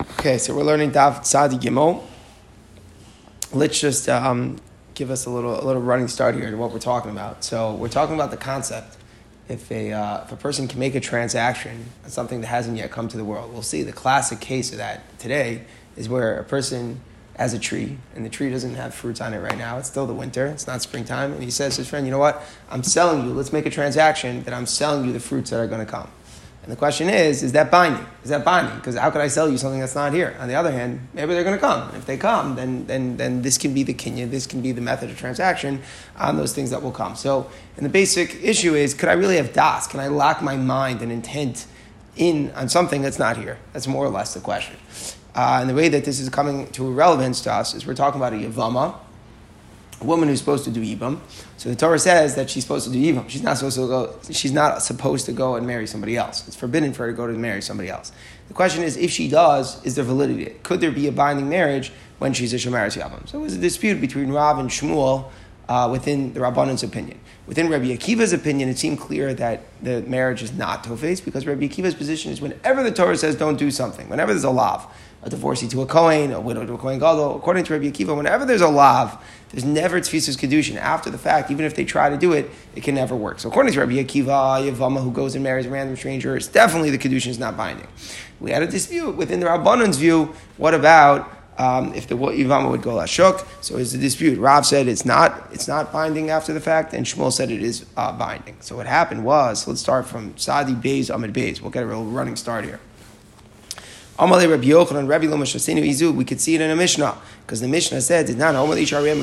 Okay, so we're learning Daf Tzadi Gimel. Let's just um, give us a little, a little running start here to what we're talking about. So we're talking about the concept. If a, uh, if a person can make a transaction on something that hasn't yet come to the world, we'll see the classic case of that today is where a person has a tree and the tree doesn't have fruits on it right now. It's still the winter. It's not springtime. And he says to his friend, you know what? I'm selling you. Let's make a transaction that I'm selling you the fruits that are going to come. And the question is, is that binding? Is that binding? Because how could I sell you something that's not here? On the other hand, maybe they're going to come. If they come, then, then, then this can be the kinyan, this can be the method of transaction on those things that will come. So, and the basic issue is, could I really have das? Can I lock my mind and intent in on something that's not here? That's more or less the question. Uh, and the way that this is coming to relevance to us is we're talking about a yavama, a woman who's supposed to do ibam. So the Torah says that she's supposed to do ibam. She's not supposed to go. She's not supposed to go and marry somebody else. It's forbidden for her to go to marry somebody else. The question is, if she does, is there validity? Could there be a binding marriage when she's a shomeres yavam? So it was a dispute between Rav and Shmuel uh, within the Rabbanon's opinion. Within Rabbi Akiva's opinion, it seemed clear that the marriage is not tofes because Rabbi Akiva's position is whenever the Torah says don't do something, whenever there's a lav, a divorcee to a Kohen, a widow to a Kohen Gadol. According to Rabbi Akiva, whenever there's a lav, there's never tefisas kedushin. After the fact, even if they try to do it, it can never work. So according to Rabbi Akiva, Yavama who goes and marries a random stranger, it's definitely the kedushin is not binding. We had a dispute within the Rabbanon's view. What about um, if the Yavama would go lashuk? So it's a dispute. Rav said it's not it's not binding after the fact, and Shmuel said it is uh, binding. So what happened was, let's start from Sadi Beis Amid Beis. We'll get a real running start here. Amalei Yochanan, Izu, we could see it in a Mishnah, because the Mishnah said, not Shariyam.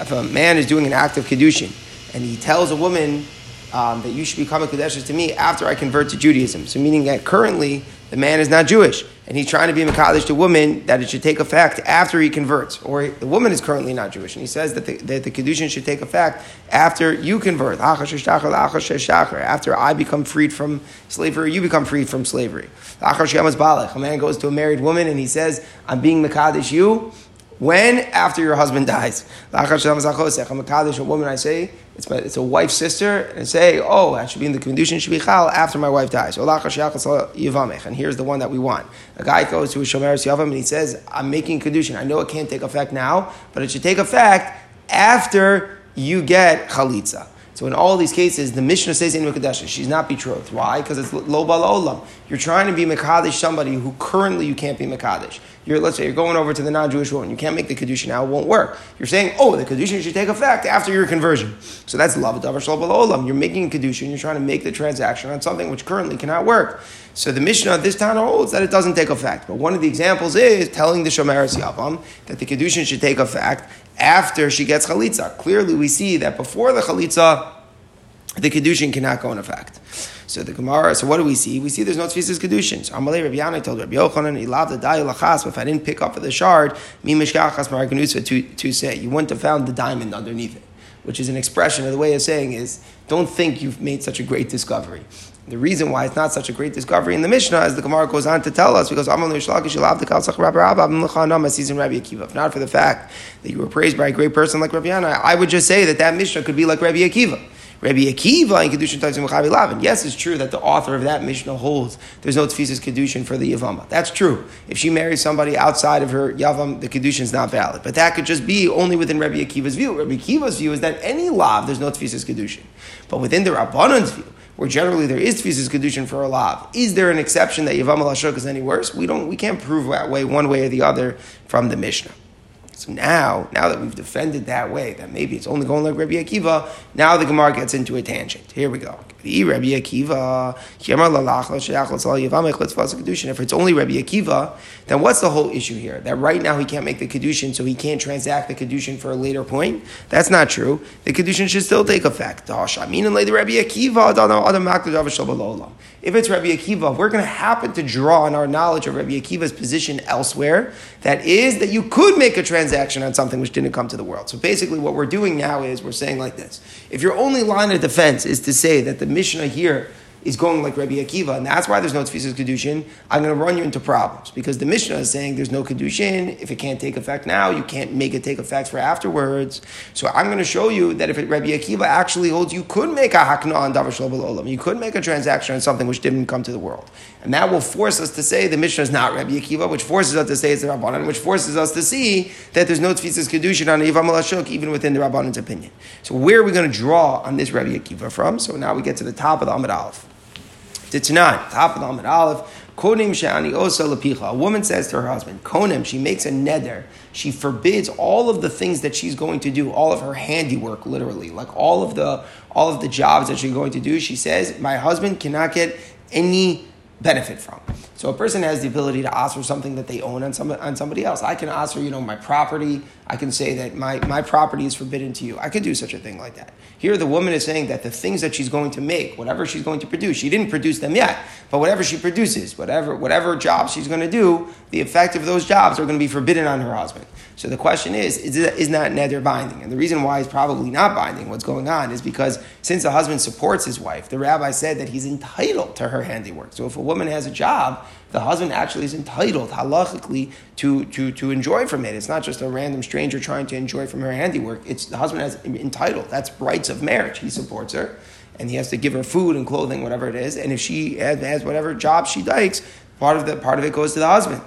If a man is doing an act of Kedushin, and he tells a woman um, that you should become a Kadesh to me after I convert to Judaism, so meaning that currently the man is not Jewish, and he's trying to be Makadish to woman that it should take effect after he converts. Or the woman is currently not Jewish, and he says that the, that the Kedushin should take effect after you convert. After I become freed from slavery, you become freed from slavery. A man goes to a married woman and he says, I'm being Makadish you. When? After your husband dies. I'm Makadish a woman, I say, it's, my, it's a wife's sister, and say, oh, I should be in the Kedushin Shvichal after my wife dies. And here's the one that we want. A guy goes to a Shomer Yavam and he says, I'm making Kedushin. I know it can't take effect now, but it should take effect after you get Chalitza. So in all these cases, the Mishnah says in Mekadesh, she's not betrothed. Why? Because it's lo olam. You're trying to be Mekadesh somebody who currently you can't be Mekadesh. You're, let's say you're going over to the non-Jewish woman. You can't make the Kedusha now, it won't work. You're saying, oh, the Kedusha should take effect after your conversion. So that's love olam. You're making a Kedusha and you're trying to make the transaction on something which currently cannot work. So the Mishnah this time holds that it doesn't take effect. But one of the examples is telling the Shomeres Yavam that the Kedushin should take effect after she gets Chalitza. Clearly we see that before the Chalitza, the Kedushin cannot go in effect. So the Gemara, so what do we see? We see there's no tefisas kedushin. So Amalei Rabbi Yanai told Rabbi Yochanan, loved the dayu lachas, if I didn't pick up the shard, mi mishkachas maraganusa to to say, you wouldn't have found the diamond underneath it, which is an expression of the way of saying is, don't think you've made such a great discovery. The reason why it's not such a great discovery in the Mishnah, as the Gemara goes on to tell us, because if not for the fact that you were praised by a great person like Rabbi Yanai, I would just say that that Mishnah could be like Rabbi Akiva. Rabbi Akiva in Kedushin Taisim Chavi Lavin. Yes, it's true that the author of that Mishnah holds there's no Tfisas Kedushin for the Yavama. That's true. If she marries somebody outside of her Yavam, the Kedushin is not valid. But that could just be only within Rabbi Akiva's view. Rabbi Akiva's view is that any Lav, there's no Tfisas Kedushin. But within the Rabbanon's view, where generally there is tefisas kedushin for a lav. Is there an exception that Yavam al is any worse? We don't. We can't prove that way, one way or the other, from the Mishnah. So now, now that we've defended that way, that maybe it's only going like Rabbi Akiva, now the Gemara gets into a tangent. Here we go. Rabbi Akiva, if it's only Rabbi Akiva, then what's the whole issue here? That right now he can't make the Kedushin, so he can't transact the Kedushin for a later point? That's not true. The Kedushin should still take effect. If it's Rabbi Akiva, we're going to happen to draw on our knowledge of Rabbi Akiva's position elsewhere. That is that you could make a transaction on something which didn't come to the world. So basically, what we're doing now is we're saying like this: If your only line of defense is to say that the Mishnah here is going like Rabbi Akiva, and that's why there's no tefisas kedushin, I'm going to run you into problems because the Mishnah is saying there's no kedushin. If it can't take effect now, you can't make it take effect for afterwards. So I'm going to show you that if it, Rabbi Akiva actually holds, you could make a hakna on davar olam. You could make a transaction on something which didn't come to the world, and that will force us to say the Mishnah is not Rabbi Akiva, which forces us to say it's the Rabbanan, which forces us to see that there's no tefisas kedushin on Yivam Shuk, even within the Rabbanan's opinion. So where are we going to draw on this Rabbi Akiva from? So now we get to the top of the Amid Aleph. Titzanan, top of Amid Aleph. Konim she'ani osa lepicha. A woman says to her husband, Konim, she makes a neder. She forbids all of the things that she's going to do, all of her handiwork, literally, like all of the all of the jobs that she's going to do. She says, my husband cannot get any benefit from. So a person has the ability to ask for something that they own on, some, on somebody else. I can ask for, you know, my property. I can say that my, my property is forbidden to you. I could do such a thing like that. Here, the woman is saying that the things that she's going to make, whatever she's going to produce, she didn't produce them yet, but whatever she produces, whatever, whatever job she's going to do, the effect of those jobs are going to be forbidden on her husband. So the question is, is, it, is not neder binding? And the reason why it's probably not binding, what's going on, is because since the husband supports his wife, the rabbi said that he's entitled to her handiwork. So if a woman has a job, the husband actually is entitled halachically to, to, to enjoy from it. It's not just a random stranger trying to enjoy from her handiwork. It's the husband has entitled. That's rights of marriage. He supports her, and he has to give her food and clothing, whatever it is. And if she has, has whatever job she likes, part of the part of it goes to the husband.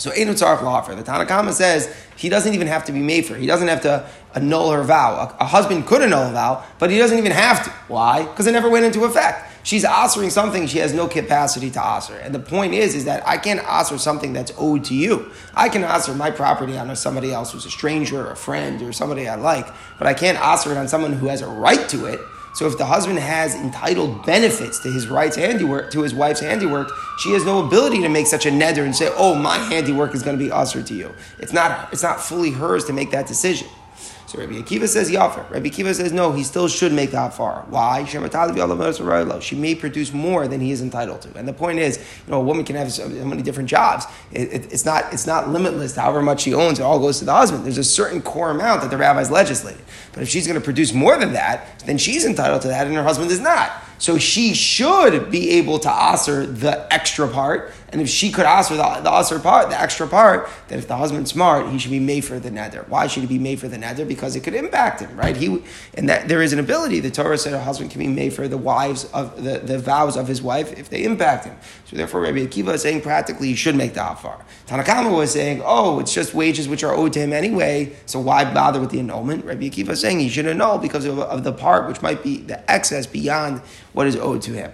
So Einu Tzarech Lafer. The Tanakhama says he doesn't even have to be made for. He doesn't have to annul her vow. A, a husband could annul a vow, but he doesn't even have to. Why? Because it never went into effect. She's answering something she has no capacity to answer. And the point is, is that I can't answer something that's owed to you. I can answer my property on somebody else who's a stranger, or a friend, or somebody I like, but I can't answer it on someone who has a right to it. So if the husband has entitled benefits to his wife's handiwork, to his wife's handiwork, she has no ability to make such a nether and say, "Oh, my handiwork is going to be usher to you." It's not. It's not fully hers to make that decision. So Rabbi Akiva says Yafer. Rabbi Akiva says no, he still should make that far. Why? She may produce more than he is entitled to. And the point is, you know, a woman can have so many different jobs. It, it, it's not it's not limitless. However much she owns, it all goes to the husband. There's a certain core amount that the rabbis legislated. But if she's going to produce more than that, then she's entitled to that, and her husband is not. So she should be able to answer the extra part. And if she could answer the, the answer part, the extra part, then if the husband's smart, he should be made for the neder. Why should he be made for the neder? Because it could impact him, right? He and that there is an ability. The Torah said a husband can be made for the wives of the, the vows of his wife if they impact him. So therefore, Rabbi Akiva is saying practically he should make the afar. Tanakama was saying, oh, it's just wages which are owed to him anyway, so why bother with the annulment? Rabbi Akiva is saying he should annul because of, of the part which might be the excess beyond what is owed to him.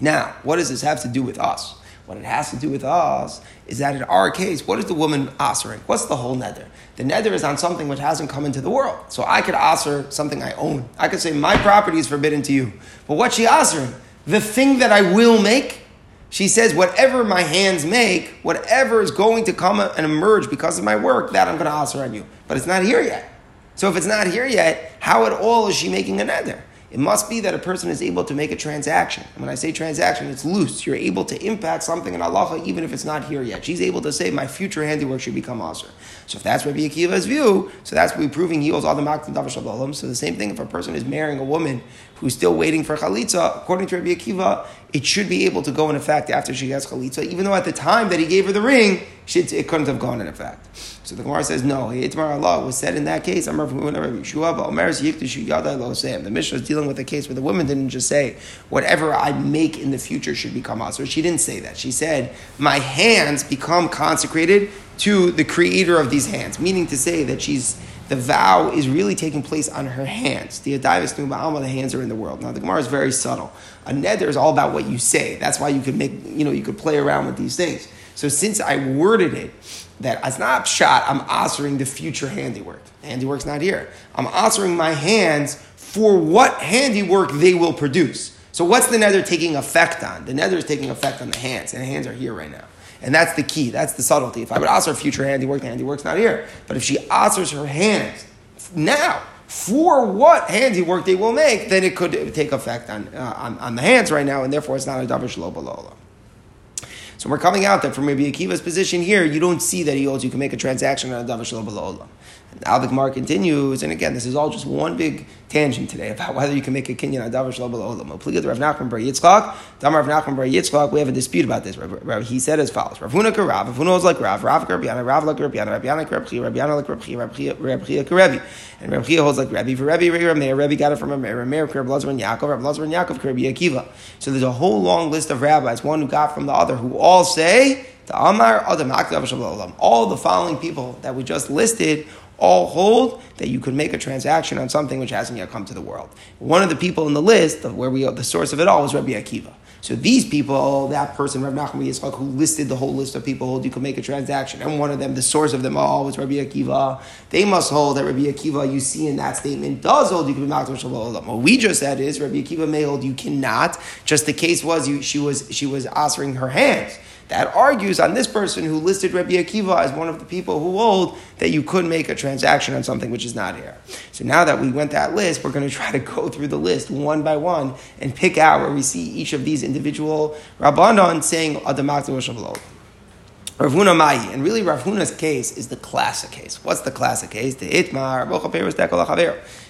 Now, what does this have to do with us? What it has to do with us is that in our case, what is the woman answering? What's the whole nether? The nether is on something which hasn't come into the world. So I could answer something I own. I could say, my property is forbidden to you. But what's she answering? The thing that I will make? She says, whatever my hands make, whatever is going to come and emerge because of my work, that I'm going to answer on you. But it's not here yet. So if it's not here yet, how at all is she making a nether? It must be that a person is able to make a transaction. And when I say transaction, it's loose. You're able to impact something in Allah even if it's not here yet. She's able to say, my future handiwork should become Aser. So if that's Rabbi Akiva's view, so that's we're proving he owes all the Maktan Davar So the same thing if a person is marrying a woman who's still waiting for Chalitza, according to Rabbi Akiva, it should be able to go in effect after she has Chalitza, even though at the time that he gave her the ring, it couldn't have gone in effect. So the Gemara says, no, Itmar Allah was said in that case, I'm The Mishnah is dealing with a case where the woman didn't just say, whatever I make in the future should become Asr. She didn't say that. She said, my hands become consecrated to the creator of these hands, meaning to say that she's the vow is really taking place on her hands. The Adivas Nuba Alma, the hands are in the world. Now the Gemara is very subtle. A neder is all about what you say. That's why you could make, you know, you could play around with these things. So since I worded it that as not shot, I'm answering the future handiwork. Handiwork's not here. I'm answering my hands for what handiwork they will produce. So what's the neder taking effect on? The neder is taking effect on the hands, and the hands are here right now. And that's the key. That's the subtlety. If I would ask her future handiwork, the handiwork's not here. But if she answers her hands now for what handiwork they will make, then it could take effect on, uh, on, on, the hands right now, and therefore it's not a davar shlo so we're coming out that from Rabbi Akiva's position here, you don't see that he holds you can make a transaction on a davar shelo Now the Gemara continues, and again, this is all just one big tangent today about whether you can make a kinyan on davar shalom olam. Rav Nachman bar Yitzchak, Damar Rav Nachman bar Yitzchak. We have a dispute about this. He said as follows: Rav Huna Rav, Rav Huna like Rav, Rav Rabbiana, Rav like Rabbiana, Rabbiana like Rabbi, Rabbiana like Rabbi Rabbi Rabbi, and Rabbi holds like Rabbi. For Rabbi, Rameir, Rabbi got it from Rameir, Rameir, Rabbi Lazar and Yaakov, Rabbi Lazar and Yaakov, Rabbi Akiva. So there's a whole long list of rabbis, one who got from the other, who all say All the following people that we just listed all hold that you could make a transaction on something which hasn't yet come to the world. One of the people in the list, where we the source of it all, was Rabbi Akiva. So these people, that person, Rabbi Nachman Yitzchak, who listed the whole list of people hold you could make a transaction, and one of them, the source of them all, was Rabbi Akiva. They must hold that Rabbi Akiva, you see in that statement, does hold you could be Makdam Shalom. What we just said is Rabbi Akiva may hold you cannot. Just the case was you, she was she was answering her hands that argues on this person who listed Rabbi Akiva as one of the people who hold that you could make a transaction on something which is not here. So now that we went that list, we're going to try to go through the list one by one and pick out where we see each of these individual Rabbanon saying Shabbat. Rav Huna Mai, and really Rav Huna's case is the classic case. What's the classic case? The Itmar,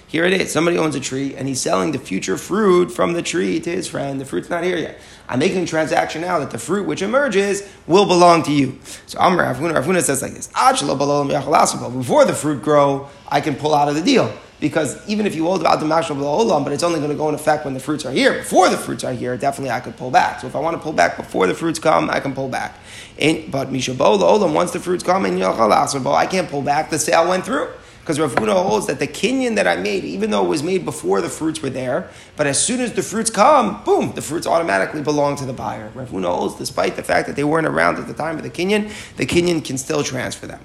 here it is. Somebody owns a tree and he's selling the future fruit from the tree to his friend. The fruit's not here yet. I'm making a transaction now that the fruit which emerges will belong to you. So Amr Rav Huna says like this: Before the fruit grow, I can pull out of the deal. Because even if you hold about the mashal olam, but it's only going to go in effect when the fruits are here. Before the fruits are here, definitely I could pull back. So if I want to pull back before the fruits come, I can pull back. And, but mishabol olam, once the fruits come, and oh, I can't pull back. The sale went through. Because Rav Huna holds that the kinyan that I made, even though it was made before the fruits were there, but as soon as the fruits come, boom, the fruits automatically belong to the buyer. Rav Huna holds, despite the fact that they weren't around at the time of the kinyan, the kinyan can still transfer them.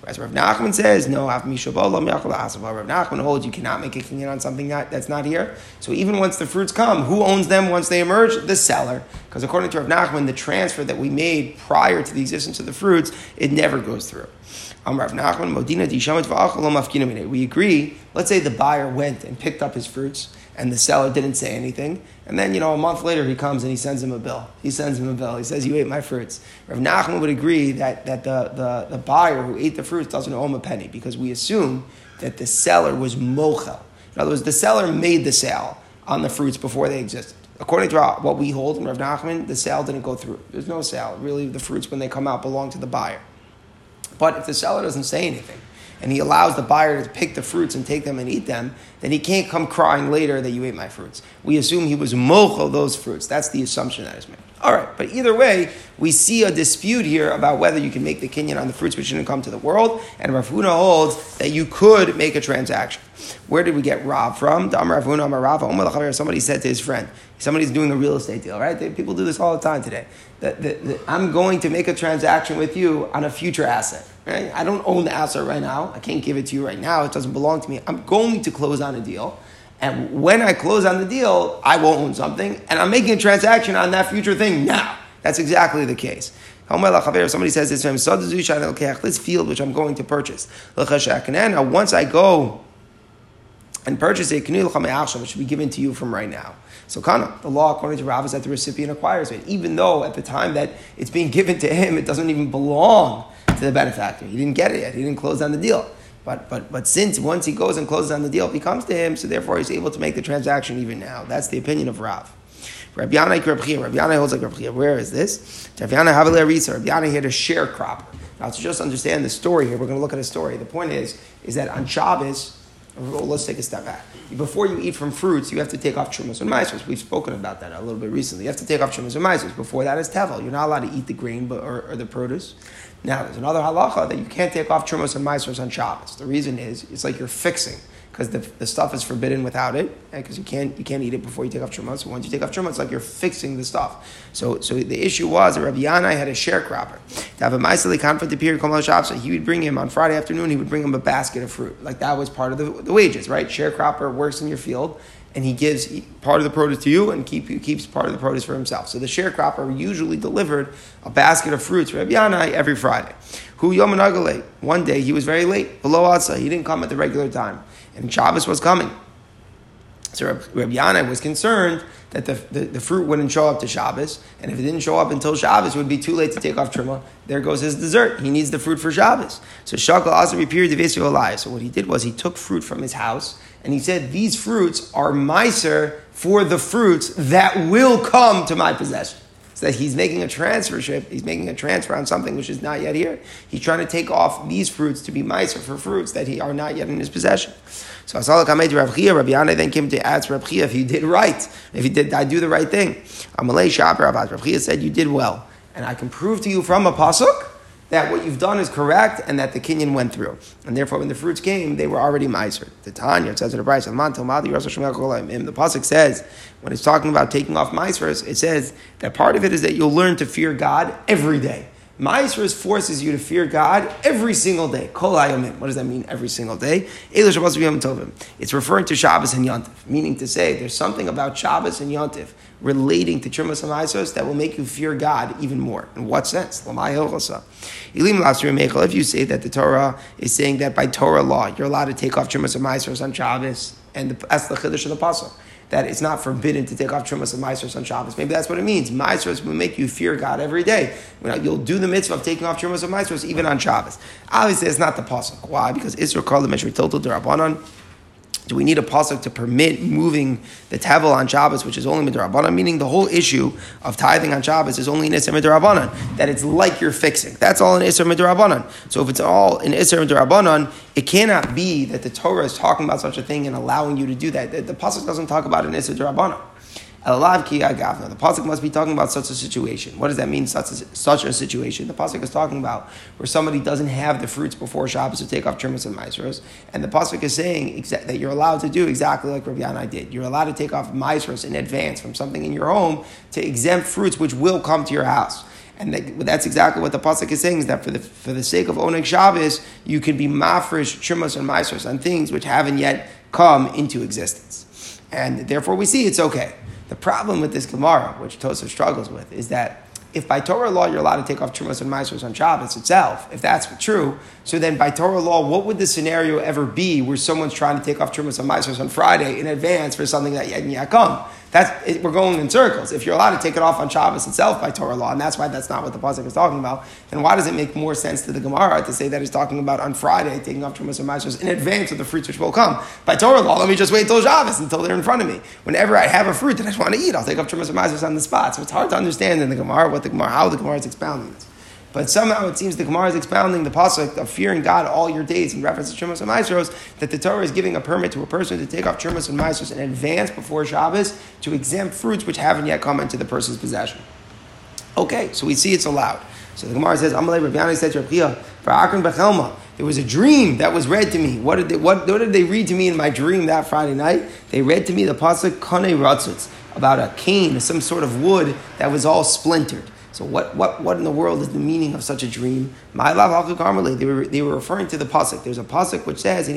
Whereas Rav Nachman says, no, Rav Nachman holds you cannot make a kinyan on something that, that's not here. So even once the fruits come, who owns them once they emerge? The seller. Because according to Rav Nachman, the transfer that we made prior to the existence of the fruits, it never goes through. We agree, let's say the buyer went and picked up his fruits and the seller didn't say anything. And then, you know, a month later he comes and he sends him a bill. He sends him a bill. He says, You ate my fruits. Rav Nachman would agree that, that the, the, the buyer who ate the fruits doesn't owe him a penny because we assume that the seller was mochel. In other words, the seller made the sale on the fruits before they existed. According to what we hold in Rav Nachman, the sale didn't go through. There's no sale. Really, the fruits, when they come out, belong to the buyer. But if the seller doesn't say anything, and he allows the buyer to pick the fruits and take them and eat them, then he can't come crying later that you ate my fruits. We assume he was mocho those fruits. That's the assumption that is made. All right, but either way, we see a dispute here about whether you can make the kinyan on the fruits which didn't come to the world, and Rav Huna holds that you could make a transaction. Where did we get Rav from? Somebody said to his friend, somebody's doing a real estate deal, right? People do this all the time today. That, that, that I'm going to make a transaction with you on a future asset. Right? I don't own the asset right now. I can't give it to you right now. It doesn't belong to me. I'm going to close on a deal. And when I close on the deal, I will own something, and I'm making a transaction on that future thing now. That's exactly the case. Somebody says this to him, this field which I'm going to purchase. Now, once I go and purchase it, it should be given to you from right now. So kana, the law according to Rav is that the recipient acquires it, even though at the time that it's being given to him, it doesn't even belong to the benefactor. He didn't get it yet. He didn't close down the deal. But, but, but since once he goes and closes on the deal, it becomes to him, so therefore he's able to make the transaction even now. That's the opinion of Rav. Rabbi Yanai Rabbi Yanai holds like Rabbi Where is this? Rabbi Yanai Havale Arisa. Rabbi Yanai had a sharecropper. Now to just understand the story here, we're going to look at a story. The point is, is that on Shabbos, let's take a step back. Before you eat from fruits, you have to take off trumas and maizos. We've spoken about that a little bit recently. You have to take off trumas and maizos. Before that is tevel. You're not allowed to eat the grain or, or the produce. Now, there's another halacha that you can't take off trumas and maizos on Shabbos. The reason is it's like you're fixing because the, the stuff is forbidden without it, because you can't you can't eat it before you take off truma. So once you take off truma, it's like you're fixing the stuff. So so the issue was that Rabbi Yanai had a sharecropper. To have a ma'aseh conflict appear come shop, so he would bring him on Friday afternoon. He would bring him a basket of fruit, like that was part of the, the wages, right? Sharecropper works in your field. And he gives part of the produce to you and keep, keeps part of the produce for himself. So the sharecropper usually delivered a basket of fruits, Rabbi Yanai, every Friday. Who Yom One day he was very late. Below Asa, he didn't come at the regular time and Shabbos was coming. So Rabbi Yanai was concerned that the, the, the, fruit wouldn't show up to Shabbos, and if it didn't show up until Shabbos, it would be too late to take off Truma. There goes his dessert. He needs the fruit for Shabbos. So Shakal also appeared to the Vesio So what he did was he took fruit from his house, and he said, These fruits are miser for the fruits that will come to my possession. So that he's making a transfer ship, he's making a transfer on something which is not yet here. He's trying to take off these fruits to be miser for fruits that he are not yet in his possession. So Asala Kamei to Rav Chia, Rabbi Yanai then came to ask Rav Chia if he did right, if he did, I do the right thing. Amalei Shab Rav Chia said, you did well. And I can prove to you from a pasuk that what you've done is correct and that the Kinyan went through. And therefore, when the fruits came, they were already miser. The Tanya, says in the price, the Pasuk says, when it's talking about taking off misers, it says that part of it is that you'll learn to fear God every day. Ma'asers forces you to fear God every single day. Kol. What does that mean? Every single day. It's referring to Shabbos and Yontif, meaning to say there's something about Shabbos and Yontif relating to Trimas Ma'asers that will make you fear God even more. In what sense? If you say that the Torah is saying that by Torah law you're allowed to take off Trimas Ma'asers on Shabbos, and that's the chiddush of the pasuk that it's not forbidden to take off Trumas and on Shabbos. Maybe that's what it means. Maisers will make you fear God every day. You'll do the mitzvah of taking off Trumas and even on Shabbos. Obviously, it's not the pasuk. Why? Because Israel called the Meshri Total Darabanan. Do we need a pasuk to permit moving the tevel on Shabbos, which is only midrabanan? Meaning the whole issue of tithing on Shabbos is only in iser midrabanan. That it's like you're fixing. That's all in iser midrabanan. So if it's all in iser midrabanan, it cannot be that the Torah is talking about such a thing and allowing you to do that. The, the pasuk doesn't talk about an iser midrabanan. The pasuk must be talking about such a situation. What does that mean? Such a, such a situation. The pasuk is talking about where somebody doesn't have the fruits before Shabbos to take off trimmers and maestros, and the pasuk is saying exa- that you're allowed to do exactly like Rabbi Yanai did. You're allowed to take off maestros in advance from something in your home to exempt fruits which will come to your house. And that's exactly what the pasuk is saying: is that for the for the sake of Oneg Shabbos, you can be mafresh trimmers and maestros on things which haven't yet come into existence, and therefore we see it's okay. The problem with this Gemara, which Tosa struggles with, is that if by Torah law you're allowed to take off Trumas and Maasros on Shabbos itself, if that's true, so then by Torah law, what would the scenario ever be where someone's trying to take off Trumas and Maasros on Friday in advance for something that come? That's it, we're going in circles. If you're allowed to take it off on Shabbos itself by Torah law, and that's why that's not what the pasuk is talking about, then why does it make more sense to the Gemara to say that he's talking about on Friday taking off Trumas and Maasros in advance of the fruits which will come by Torah law? Let me just wait till Shabbos until they're in front of me. Whenever I have a fruit that I want to eat, I'll take off Trumas and Maasros on the spot. So it's hard to understand in the Gemara what the Gemara how the Gemara is expounding this. But somehow it seems the Gemara is expounding the pasuk of fearing God all your days in reference to Trumas and Maestros, that the Torah is giving a permit to a person to take off Trumas and Maestros in advance before Shabbos to exempt fruits which haven't yet come into the person's possession. Okay, so we see it's allowed. So the Gemara says, Amalei Rabbi said to Rabbi for Akron Bechelma, there was a dream that was read to me. What did, they, what, what did they read to me in my dream that Friday night? They read to me the pasuk Kone Ratzutz, about a cane, some sort of wood that was all splintered. So what, what, what in the world is the meaning of such a dream? My love they were, they were referring to the pasuk. There's a pasuk which says,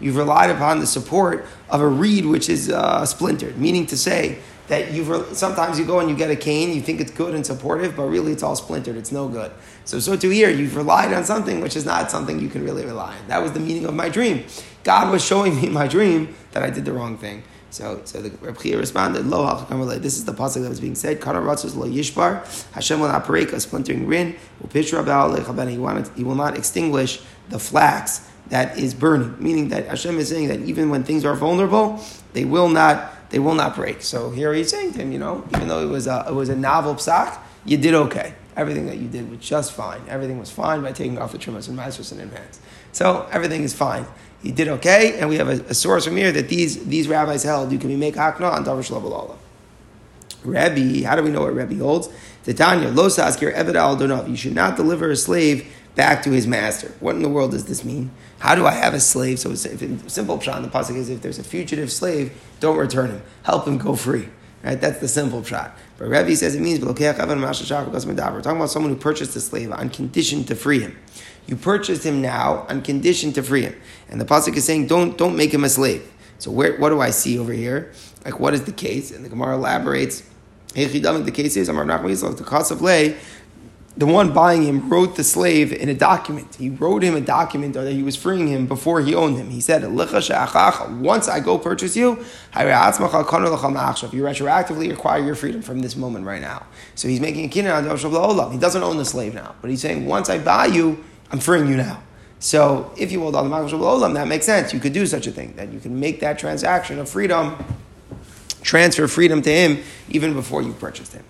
You've relied upon the support of a reed which is uh, splintered, meaning to say that you've re- sometimes you go and you get a cane, you think it's good and supportive, but really it's all splintered, it's no good. So so to here, you've relied on something which is not something you can really rely on. That was the meaning of my dream. God was showing me my dream that I did the wrong thing. So, so the Reb Chia responded, "Lo This is the pasuk that was being said. Kana ratzos lo yishbar. Hashem will not break a splintering rin. He wanted, he will not extinguish the flax that is burning. Meaning that Hashem is saying that even when things are vulnerable, they will not they will not break. So here he's saying to him, you know, even though it was a, it was a novel psak, you did okay. Everything that you did was just fine. Everything was fine by taking off the trimmers and masters in advance. So everything is fine he did okay, and we have a, a, source from here that these, these rabbis held you can be make hakna on Davar Shlav Rebbe, how do we know what Rebbe holds? Titania, lo saskir eved al donov. You should not deliver a slave back to his master. What in the world does this mean? How do I have a slave? So it's, if simple pshat, the pasuk is if there's a fugitive slave, don't return him. Help him go free. Right? That's the simple pshat. But Rebbe says it means we're talking about someone who purchased a slave on condition to free him. You purchased him now on condition to free him. And the Pasuk is saying, don't, don't make him a slave. So where, what do I see over here? Like, what is the case? And the Gemara elaborates, the case is, the cost of lay, the one buying him wrote the slave in a document. He wrote him a document that he was freeing him before he owned him. He said, Once I go purchase you, you retroactively acquire your freedom from this moment right now. So he's making a kinyan He doesn't own the slave now, but he's saying, Once I buy you, I'm freeing you now. So if you hold on the Olam, that makes sense. You could do such a thing, that you can make that transaction of freedom, transfer freedom to him even before you purchased him.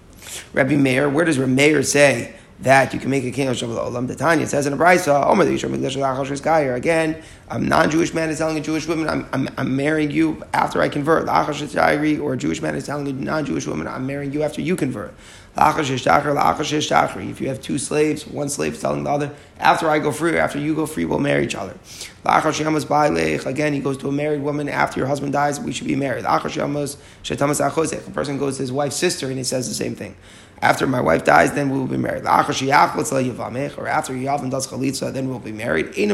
Rabbi Meir, where does Rabbi Meir say that you can make a king of Shabbat Olam. The Tanya says in a brisa, Omer the Again, a non-Jewish man is telling a Jewish woman, I'm, I'm, I'm marrying you after I convert. The Or a Jewish man is telling a non-Jewish woman, I'm marrying you after you convert. If you have two slaves, one slave is telling the other, after I go free, after you go free, we'll marry each other. Again, he goes to a married woman after your husband dies, we should be married. A person goes to his wife's sister and he says the same thing after my wife dies, then we will be married. Or after Yavin does chalitza, then we'll be married. In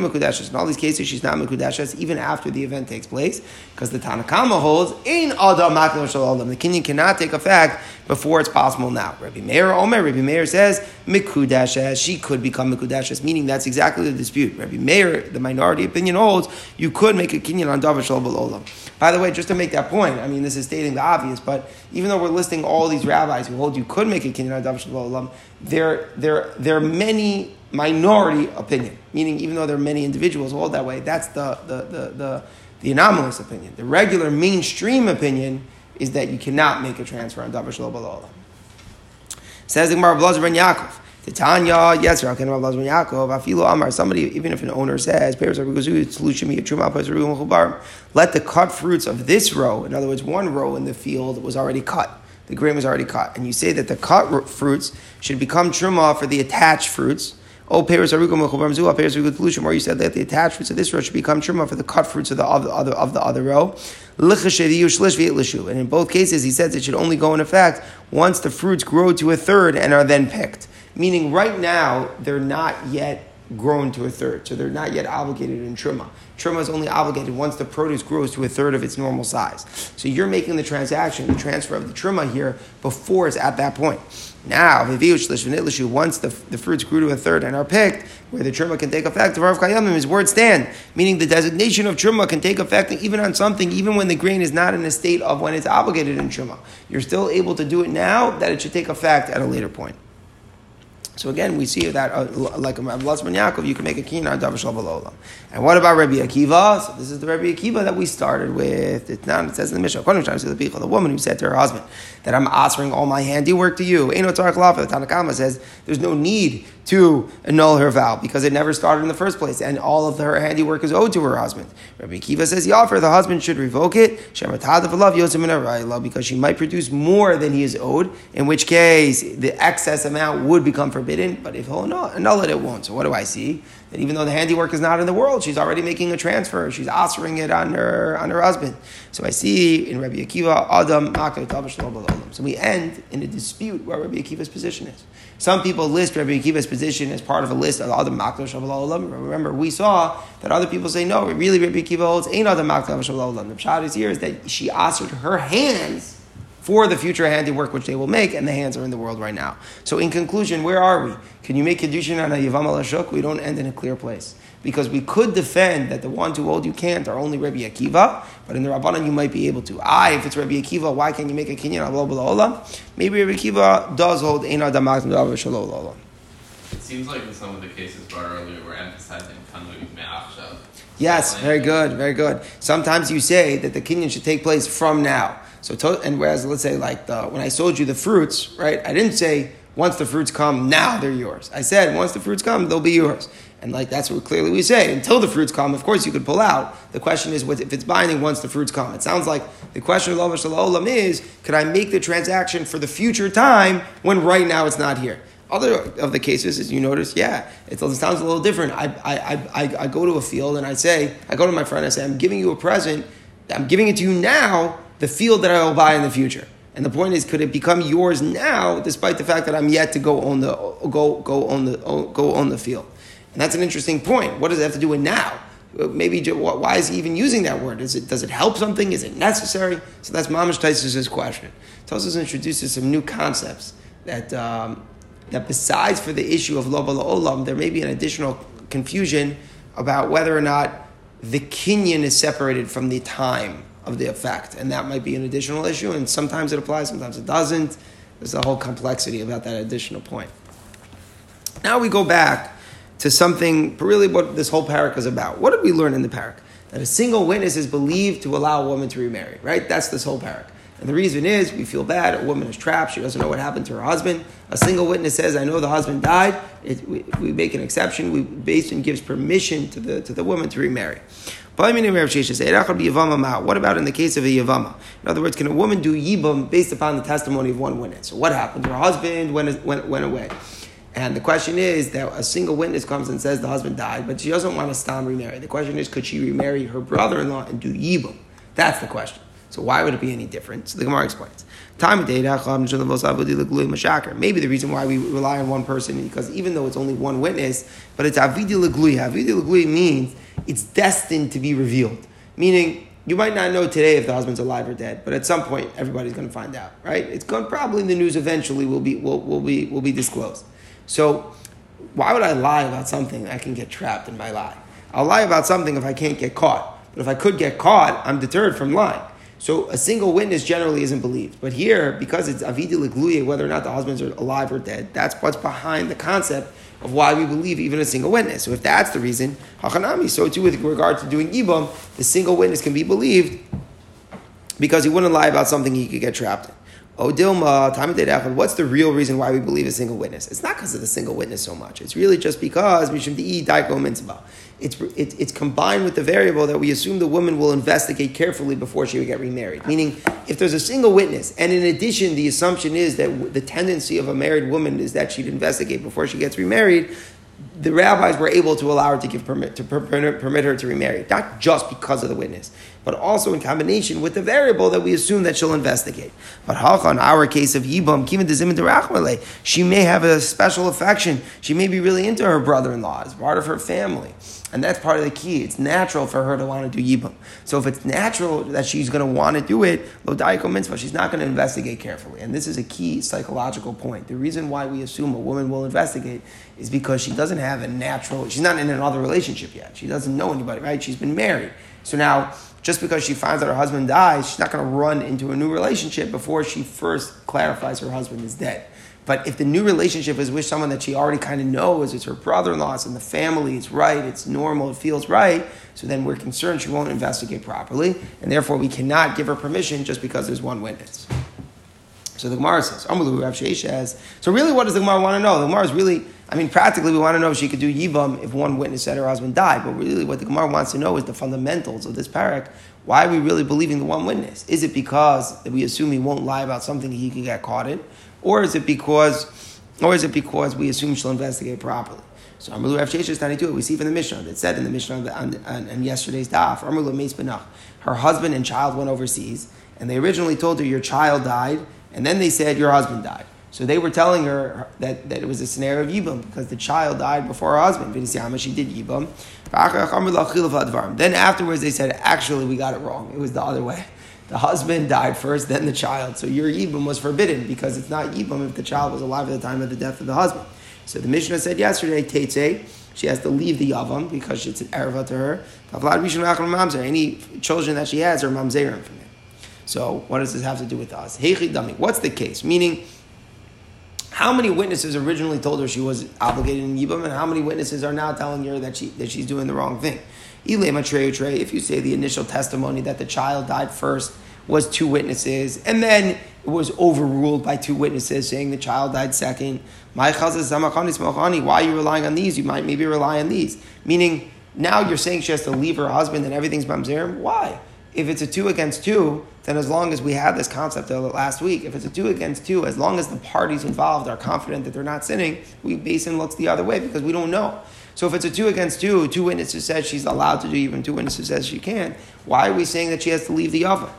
all these cases, she's not mekudeshes even after the event takes place, because the Tanakama holds in adam. The kinyan cannot take effect before it's possible now. Rabbi Meir Omer, Rabbi Meir says mekudeshes. She could become mekudeshes, meaning that's exactly the dispute. Rabbi Meir, the minority opinion holds you could make a kinyan on davar shalom. By the way, just to make that point, I mean this is stating the obvious, but even though we're listing all these rabbis who hold you could make a kinyan on davar shalom there there there are many minority opinion, meaning even though there are many individuals who hold that way, that's the, the, the, the, the anomalous opinion. The regular mainstream opinion is that you cannot make a transfer on Davar Shalom Olam. Says the Gemara Blazer ben Yaakov. Tanya, yes, Rav Blazer ben Yaakov. Afilo Amar. Somebody, even if an owner says, let the cut fruits of this row, in other words, one row in the field was already cut. The grain was already cut, and you say that the cut fruits should become truma for the attached fruits Oh, Peres Arugam Mechubar Peres Arugam where you said that the attached fruits of this row should become truma for the cut fruits of the other of the other row. And in both cases, he says it should only go in effect once the fruits grow to a third and are then picked. Meaning, right now, they're not yet grown to a third, so they're not yet obligated in truma. Truma is only obligated once the produce grows to a third of its normal size. So you're making the transaction, the transfer of the truma here before it's at that point. Now, once the, the fruits grew to a third and are picked, where the truma can take effect, the Rav Kayamim, his word stand, meaning the designation of truma can take effect even on something, even when the grain is not in a state of when it's obligated in truma. You're still able to do it now, that it should take effect at a later point. So again, we see that uh, like a Rabbi Ben Yaakov, you can make a kina davar shalom And what about Rabbi Akiva? So this is the Rabbi Akiva that we started with. It's not, it says in the Mishnah, according to the people, the woman who said to her husband that I'm offering all my handiwork to you. Eino The Tanakama says there's no need to annul her vow because it never started in the first place, and all of her handiwork is owed to her husband. Rabbi Akiva says Yafer, the husband should revoke it. Because she might produce more than he is owed, in which case the excess amount would become forbidden. But if he'll annul it, it won't. So what do I see? That even though the handiwork is not in the world, she's already making a transfer. She's offering it on her on her husband. So I see in Rabbi Akiva, Adam So we end in a dispute where Rabbi Akiva's position is. Some people list Rabbi Akiva's position as part of a list of Makdal Shabbat Remember, we saw that other people say, no, really Rabbi Akiva holds ain't Makdal Shabbat The pshat is here is that she offered her hands for the future handiwork which they will make, and the hands are in the world right now. So, in conclusion, where are we? Can you make Kedushin on a Yavam al We don't end in a clear place. Because we could defend that the ones who hold you can't are only Rabbi Akiva, but in the Rabbanan you might be able to. Ah, if it's Rabbi Akiva, why can't you make a kinyan Allah Maybe Rabbi Akiva does hold Eina Damak Shalom It seems like in some of the cases brought earlier, we're emphasizing Tanui Me'achshav. Yes, very good, very good. Sometimes you say that the kinyan should take place from now. So, and whereas let's say like the, when I sold you the fruits, right? I didn't say once the fruits come, now they're yours. I said once the fruits come, they'll be yours. And like that's what clearly we say. Until the fruits come, of course you could pull out. The question is what if it's binding once the fruits come. It sounds like the question of Lava Olam is, could I make the transaction for the future time when right now it's not here? Other of the cases, as you notice, yeah, it sounds a little different. I, I, I, I go to a field and I say, I go to my friend, I say, I'm giving you a present, I'm giving it to you now, the field that I will buy in the future. And the point is, could it become yours now, despite the fact that I'm yet to go own the go go own the go own the field? And that's an interesting point. What does it have to do with now? Maybe why is he even using that word? Is it does it help something? Is it necessary? So that's Mamish Taisus' question. Tosus introduces some new concepts that um, that besides for the issue of lo olam, there may be an additional confusion about whether or not the kinyan is separated from the time of the effect, and that might be an additional issue. And sometimes it applies, sometimes it doesn't. There's a whole complexity about that additional point. Now we go back to something, really what this whole parak is about. What did we learn in the parak? That a single witness is believed to allow a woman to remarry, right? That's this whole parak. And the reason is we feel bad. A woman is trapped. She doesn't know what happened to her husband. A single witness says, I know the husband died. It, we, we, make an exception. We and gives permission to the, to the woman to remarry. What about in the case of a Yavama? In other words, can a woman do Yibam based upon the testimony of one witness? So what happened? Her husband went, went, went away. And the question is that a single witness comes and says the husband died, but she doesn't want to stop remarry. The question is, could she remarry her brother-in-law and do yibum? That's the question. So why would it be any different? So the Gemara explains. Maybe the reason why we rely on one person because even though it's only one witness, but it's avidi legluya. Avidi legluya means it's destined to be revealed. Meaning, you might not know today if the husband's alive or dead, but at some point everybody's going to find out, right? It's going probably in the news eventually will be will, will be will be disclosed. So, why would I lie about something I can get trapped in my lie? I'll lie about something if I can't get caught. But if I could get caught, I'm deterred from lying. So a single witness generally isn't believed. But here, because it's avidi legluye, whether or not the husbands are alive or dead, that's what's behind the concept of why we believe even a single witness. So if that's the reason, hachanami, so too with regard to doing ibam, the single witness can be believed because he wouldn't lie about something he could get trapped in. Oh, Dilma, time what's the real reason why we believe a single witness? It's not because of the single witness so much. It's really just because Mishum Di'i Daiko Mitzvah. It's, it, it's combined with the variable that we assume the woman will investigate carefully before she would get remarried. Meaning, if there's a single witness, and in addition, the assumption is that the tendency of a married woman is that she'd investigate before she gets remarried, the rabbis were able to allow her to give permit to permit, permit her to remarry, not just because of the witness, but also in combination with the variable that we assume that she'll investigate. But halcha, in our case of Yibam, she may have a special affection. She may be really into her brother-in-law as part of her family. And that's part of the key. It's natural for her to want to do Yibam. So if it's natural that she's going to want to do it, lo mitzvah, she's not going to investigate carefully. And this is a key psychological point. The reason why we assume a woman will investigate is because she doesn't have a natural, she's not in another relationship yet. She doesn't know anybody, right? She's been married. So now, just because she finds that her husband dies, she's not going to run into a new relationship before she first clarifies her husband is dead. But if the new relationship is with someone that she already kind of knows, it's her brother in law, it's in the family, it's right, it's normal, it feels right, so then we're concerned she won't investigate properly, and therefore we cannot give her permission just because there's one witness. So the Gemara says, so really what does the Gemara want to know? The Gemara is really, I mean, practically we want to know if she could do Yivam if one witness said her husband died, but really what the Gemara wants to know is the fundamentals of this parak. Why are we really believing the one witness? Is it because we assume he won't lie about something he could get caught in? Or is it because, or is it because we assume she'll investigate properly? So Amrulu Rav Sheshes Tani we see from the Mishnah that said in the Mishnah on, on, on yesterday's daf, Amrulu Meis Benach, her husband and child went overseas, and they originally told her your child died, and then they said your husband died. So they were telling her that, that it was a scenario of Yibam because the child died before her husband. She did Yibam. Then afterwards they said, actually, we got it wrong. It was the other way. The husband died first, then the child. So your Yibam was forbidden because it's not Yibam if the child was alive at the time of the death of the husband. So the Mishnah said yesterday, she has to leave the Yavam because it's an Erva to her. Any children that she has are Mamzerim from him. So what does this have to do with us? What's the case? Meaning, how many witnesses originally told her she was obligated in Yibam, and how many witnesses are now telling her that, she, that she's doing the wrong thing? If you say the initial testimony that the child died first was two witnesses, and then it was overruled by two witnesses saying the child died second, why are you relying on these? You might maybe rely on these. Meaning, now you're saying she has to leave her husband and everything's mamzerim. Why? If it's a two against two, then as long as we had this concept last week, if it's a two against two, as long as the parties involved are confident that they're not sinning, we base and looks the other way because we don't know. So if it's a two against two, two witnesses says she's allowed to do even two witnesses says she can't, why are we saying that she has to leave the oven?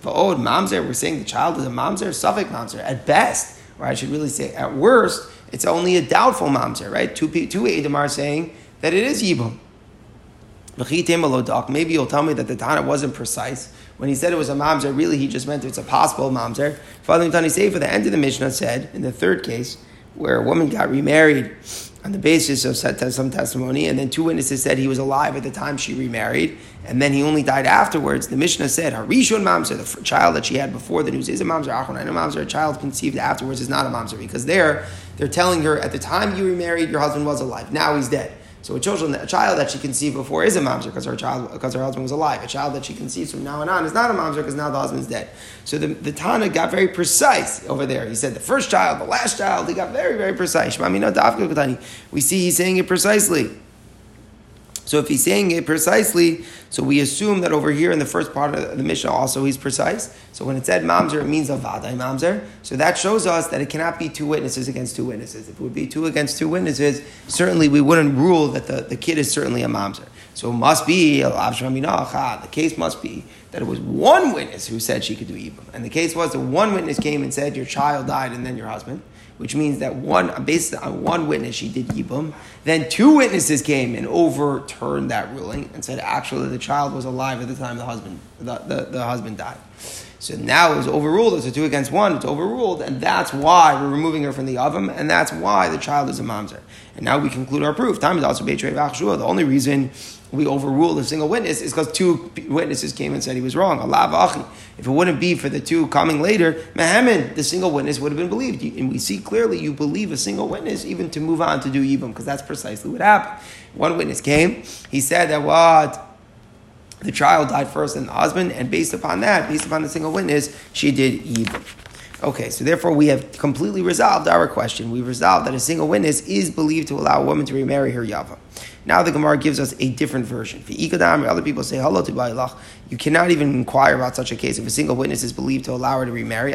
For oh, mamzer, we're saying the child is a mamzer, suffix mamzer. At best, or I should really say at worst, it's only a doubtful mamzer, right? Two, two Edom are saying that it is yibum. Maybe you'll tell me that the Tana wasn't precise. When he said it was a mamzer, really he just meant it's a possible mamzer. Father Tani for the end of the Mishnah said, in the third case, where a woman got remarried on the basis of some testimony, and then two witnesses said he was alive at the time she remarried, and then he only died afterwards. The Mishnah said, Harishon Mamzer, the child that she had before the news is a Mamzer, Achonai Mamzer, a child conceived afterwards is not a Mamzer, because there, they're telling her, at the time you remarried, your husband was alive, now he's dead. So a, children, a child that she conceived before is a mamzer because her child because her husband was alive. A child that she conceives from now on is not a mamzer because now the husband's dead. So the, the Tana got very precise over there. He said the first child, the last child. He got very very precise. We see he's saying it precisely. So if he's saying it precisely, so we assume that over here in the first part of the Mishnah also he's precise. So when it said mamzer, it means a vadai mamzer. So that shows us that it cannot be two witnesses against two witnesses. If it would be two against two witnesses, certainly we wouldn't rule that the, the kid is certainly a mamzer. So it must be the case must be that it was one witness who said she could do yibum, and the case was that one witness came and said your child died and then your husband which means that one, based on one witness, she did yibum. Then two witnesses came and overturned that ruling and said actually the child was alive at the time the husband, the, the, the husband died. So now it was overruled. It's a two against one. It's overruled, and that's why we're removing her from the oven, and that's why the child is a mamzer. And now we conclude our proof. Time is also The only reason we overruled a single witness is because two witnesses came and said he was wrong. Allah If it wouldn't be for the two coming later, Mehamed, the single witness would have been believed. And we see clearly you believe a single witness even to move on to do Yibam, because that's precisely what happened. One witness came, he said that what? The child died first and the husband, and based upon that, based upon the single witness, she did Yibam. Okay, so therefore we have completely resolved our question. We've resolved that a single witness is believed to allow a woman to remarry her Yava. Now the Gemara gives us a different version. For Ikadam, other people say, Hello to Bailach. You cannot even inquire about such a case if a single witness is believed to allow her to remarry.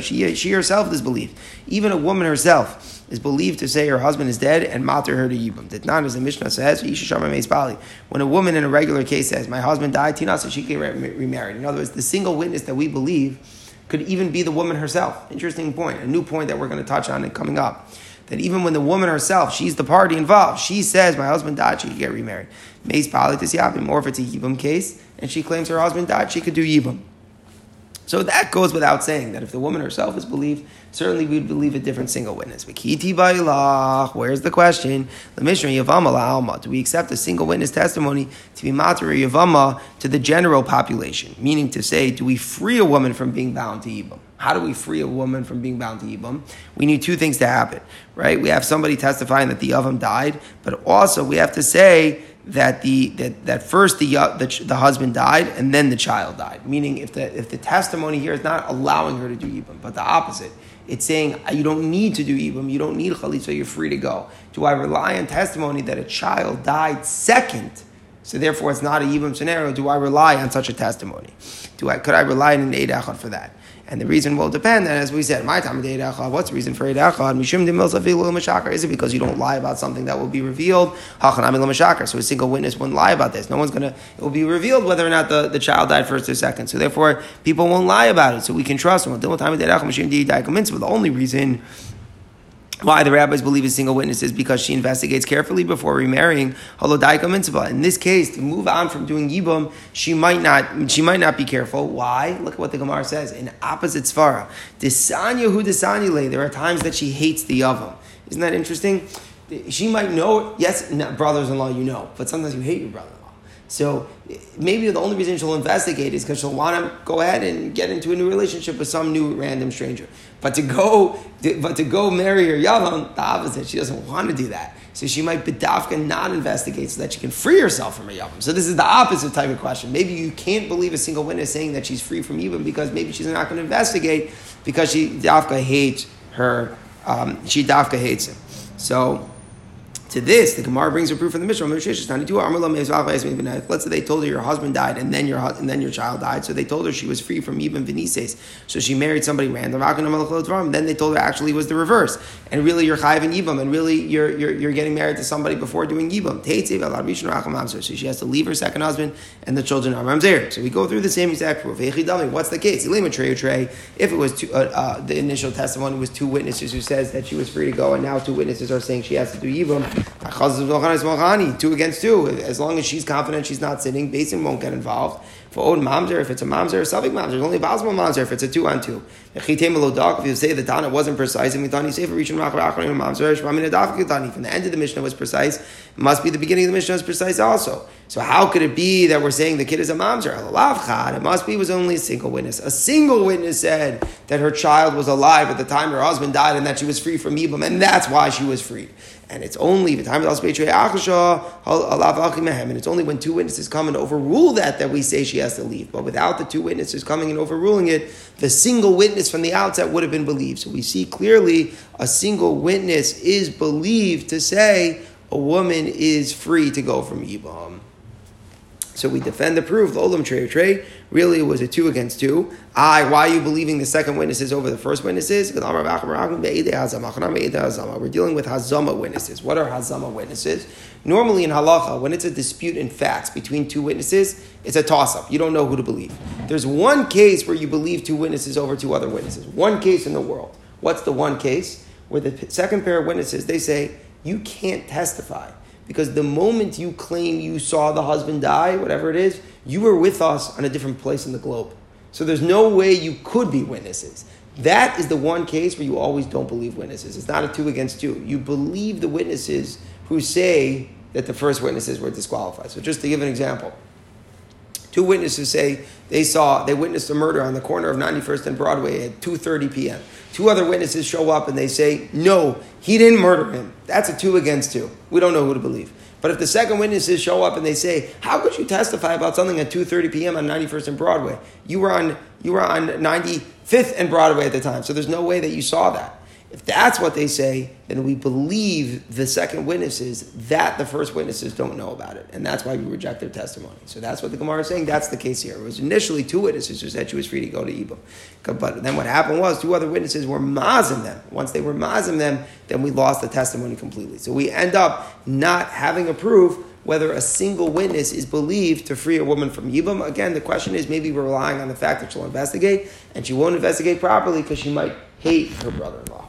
She, she herself is believed. Even a woman herself is believed to say her husband is dead and matter her to Yibam. Not as the Mishnah says, when a woman in a regular case says, My husband died, Tina, so she can remarry. In other words, the single witness that we believe could even be the woman herself. Interesting point, a new point that we're going to touch on and coming up that even when the woman herself, she's the party involved, she says, My husband died, she could get remarried. Mace Politis Yabim, or if it's a Yibam case, and she claims her husband died, she could do Yibam. So that goes without saying that if the woman herself is believed, certainly we'd believe a different single witness. Where's the question? Do we accept a single witness testimony to be Matari Yavama to the general population? Meaning to say, do we free a woman from being bound to Yibam? How do we free a woman from being bound to Yibam? We need two things to happen, right? We have somebody testifying that the Yavam died, but also we have to say that the that, that first the, uh, the, the husband died and then the child died. Meaning, if the if the testimony here is not allowing her to do Yibam, but the opposite, it's saying you don't need to do Yibam, you don't need Chalitza, you're free to go. Do I rely on testimony that a child died second? So therefore, it's not a Yibam scenario. Do I rely on such a testimony? Do I could I rely on an Eid for that? And the reason will depend. And as we said, my time of day what's the reason for Eid Echad? Is it because you don't lie about something that will be revealed? So a single witness wouldn't lie about this. No one's gonna. It will be revealed whether or not the, the child died first or second. So therefore, people won't lie about it. So we can trust them. The only reason why the rabbis believe in single witnesses because she investigates carefully before remarrying holodaika. In this case, to move on from doing yibum, she might not she might not be careful. Why? Look at what the Gemara says in opposite svara. Desanya hu. There are times that she hates the yavam. Isn't that interesting? She might know. Yes, brothers-in-law, you know, but sometimes you hate your brother. So maybe the only reason she'll investigate is because she'll want to go ahead and get into a new relationship with some new random stranger. But to go, but to go marry her yavam, the opposite. She doesn't want to do that. So she might bedafka not investigate so that she can free herself from her yavam. So this is the opposite type of question. Maybe you can't believe a single witness saying that she's free from yavam because maybe she's not going to investigate because she dafka hates her. Um, she dafka hates him. So to this, the Gemara brings a proof from the Mishnah. Let's say they told her your husband died and then your and then your child died, so they told her she was free from even venises. So she married somebody random. Then they told her actually it was the reverse, and really you're chayiv in yibam, and really you're, you're, you're getting married to somebody before doing yibam. So she has to leave her second husband, and the children are mamzer. So we go through the same exact proof. What's the case? If it was two, uh, uh, the initial testimony was two witnesses who says that she was free to go, and now two witnesses are saying she has to do yibam Two against two. As long as she's confident she's not sitting, Basin won't get involved. For old mamzer, if it's a mamzer, a safek mamzer, it's only possible mamzer if it's a two on two. If you say the Tana wasn't precise, and you say for reaching mamzer, from the end of the Mishnah was precise, it must be the beginning of the Mishnah was precise also. So how could it be that we're saying the kid is a mamzer? It must be was only a single witness. A single witness said that her child was alive at the time her husband died and that she was free from Ibam, and that's why she was freed. And it's only the time and it's only when two witnesses come and overrule that that we say she has to leave. But without the two witnesses coming and overruling it, the single witness from the outset would have been believed. So we see clearly a single witness is believed to say a woman is free to go from Ibam. So we defend the proof, Olam Trey Trey. Really, it was a two against two. I, why are you believing the second witnesses over the first witnesses? We're dealing with Hazama witnesses. What are Hazama witnesses? Normally in halacha, when it's a dispute in facts between two witnesses, it's a toss up. You don't know who to believe. There's one case where you believe two witnesses over two other witnesses. One case in the world. What's the one case? Where the second pair of witnesses, they say, you can't testify because the moment you claim you saw the husband die, whatever it is, you were with us on a different place in the globe. So there's no way you could be witnesses. That is the one case where you always don't believe witnesses. It's not a two against two. You believe the witnesses who say that the first witnesses were disqualified. So just to give an example, two witnesses say they saw they witnessed a murder on the corner of 91st and Broadway at 2:30 p.m. Two other witnesses show up and they say, no, he didn't murder him. That's a two against two. We don't know who to believe. But if the second witnesses show up and they say, how could you testify about something at 2.30 p.m. on 91st and Broadway? You were on, you were on 95th and Broadway at the time, so there's no way that you saw that. If that's what they say, then we believe the second witnesses that the first witnesses don't know about it. And that's why we reject their testimony. So that's what the Gemara is saying. That's the case here. It was initially two witnesses who said she was free to go to Ibam. But then what happened was two other witnesses were mazim them. Once they were mazim them, then we lost the testimony completely. So we end up not having a proof whether a single witness is believed to free a woman from Yibam. Again, the question is maybe we're relying on the fact that she'll investigate, and she won't investigate properly because she might hate her brother in law.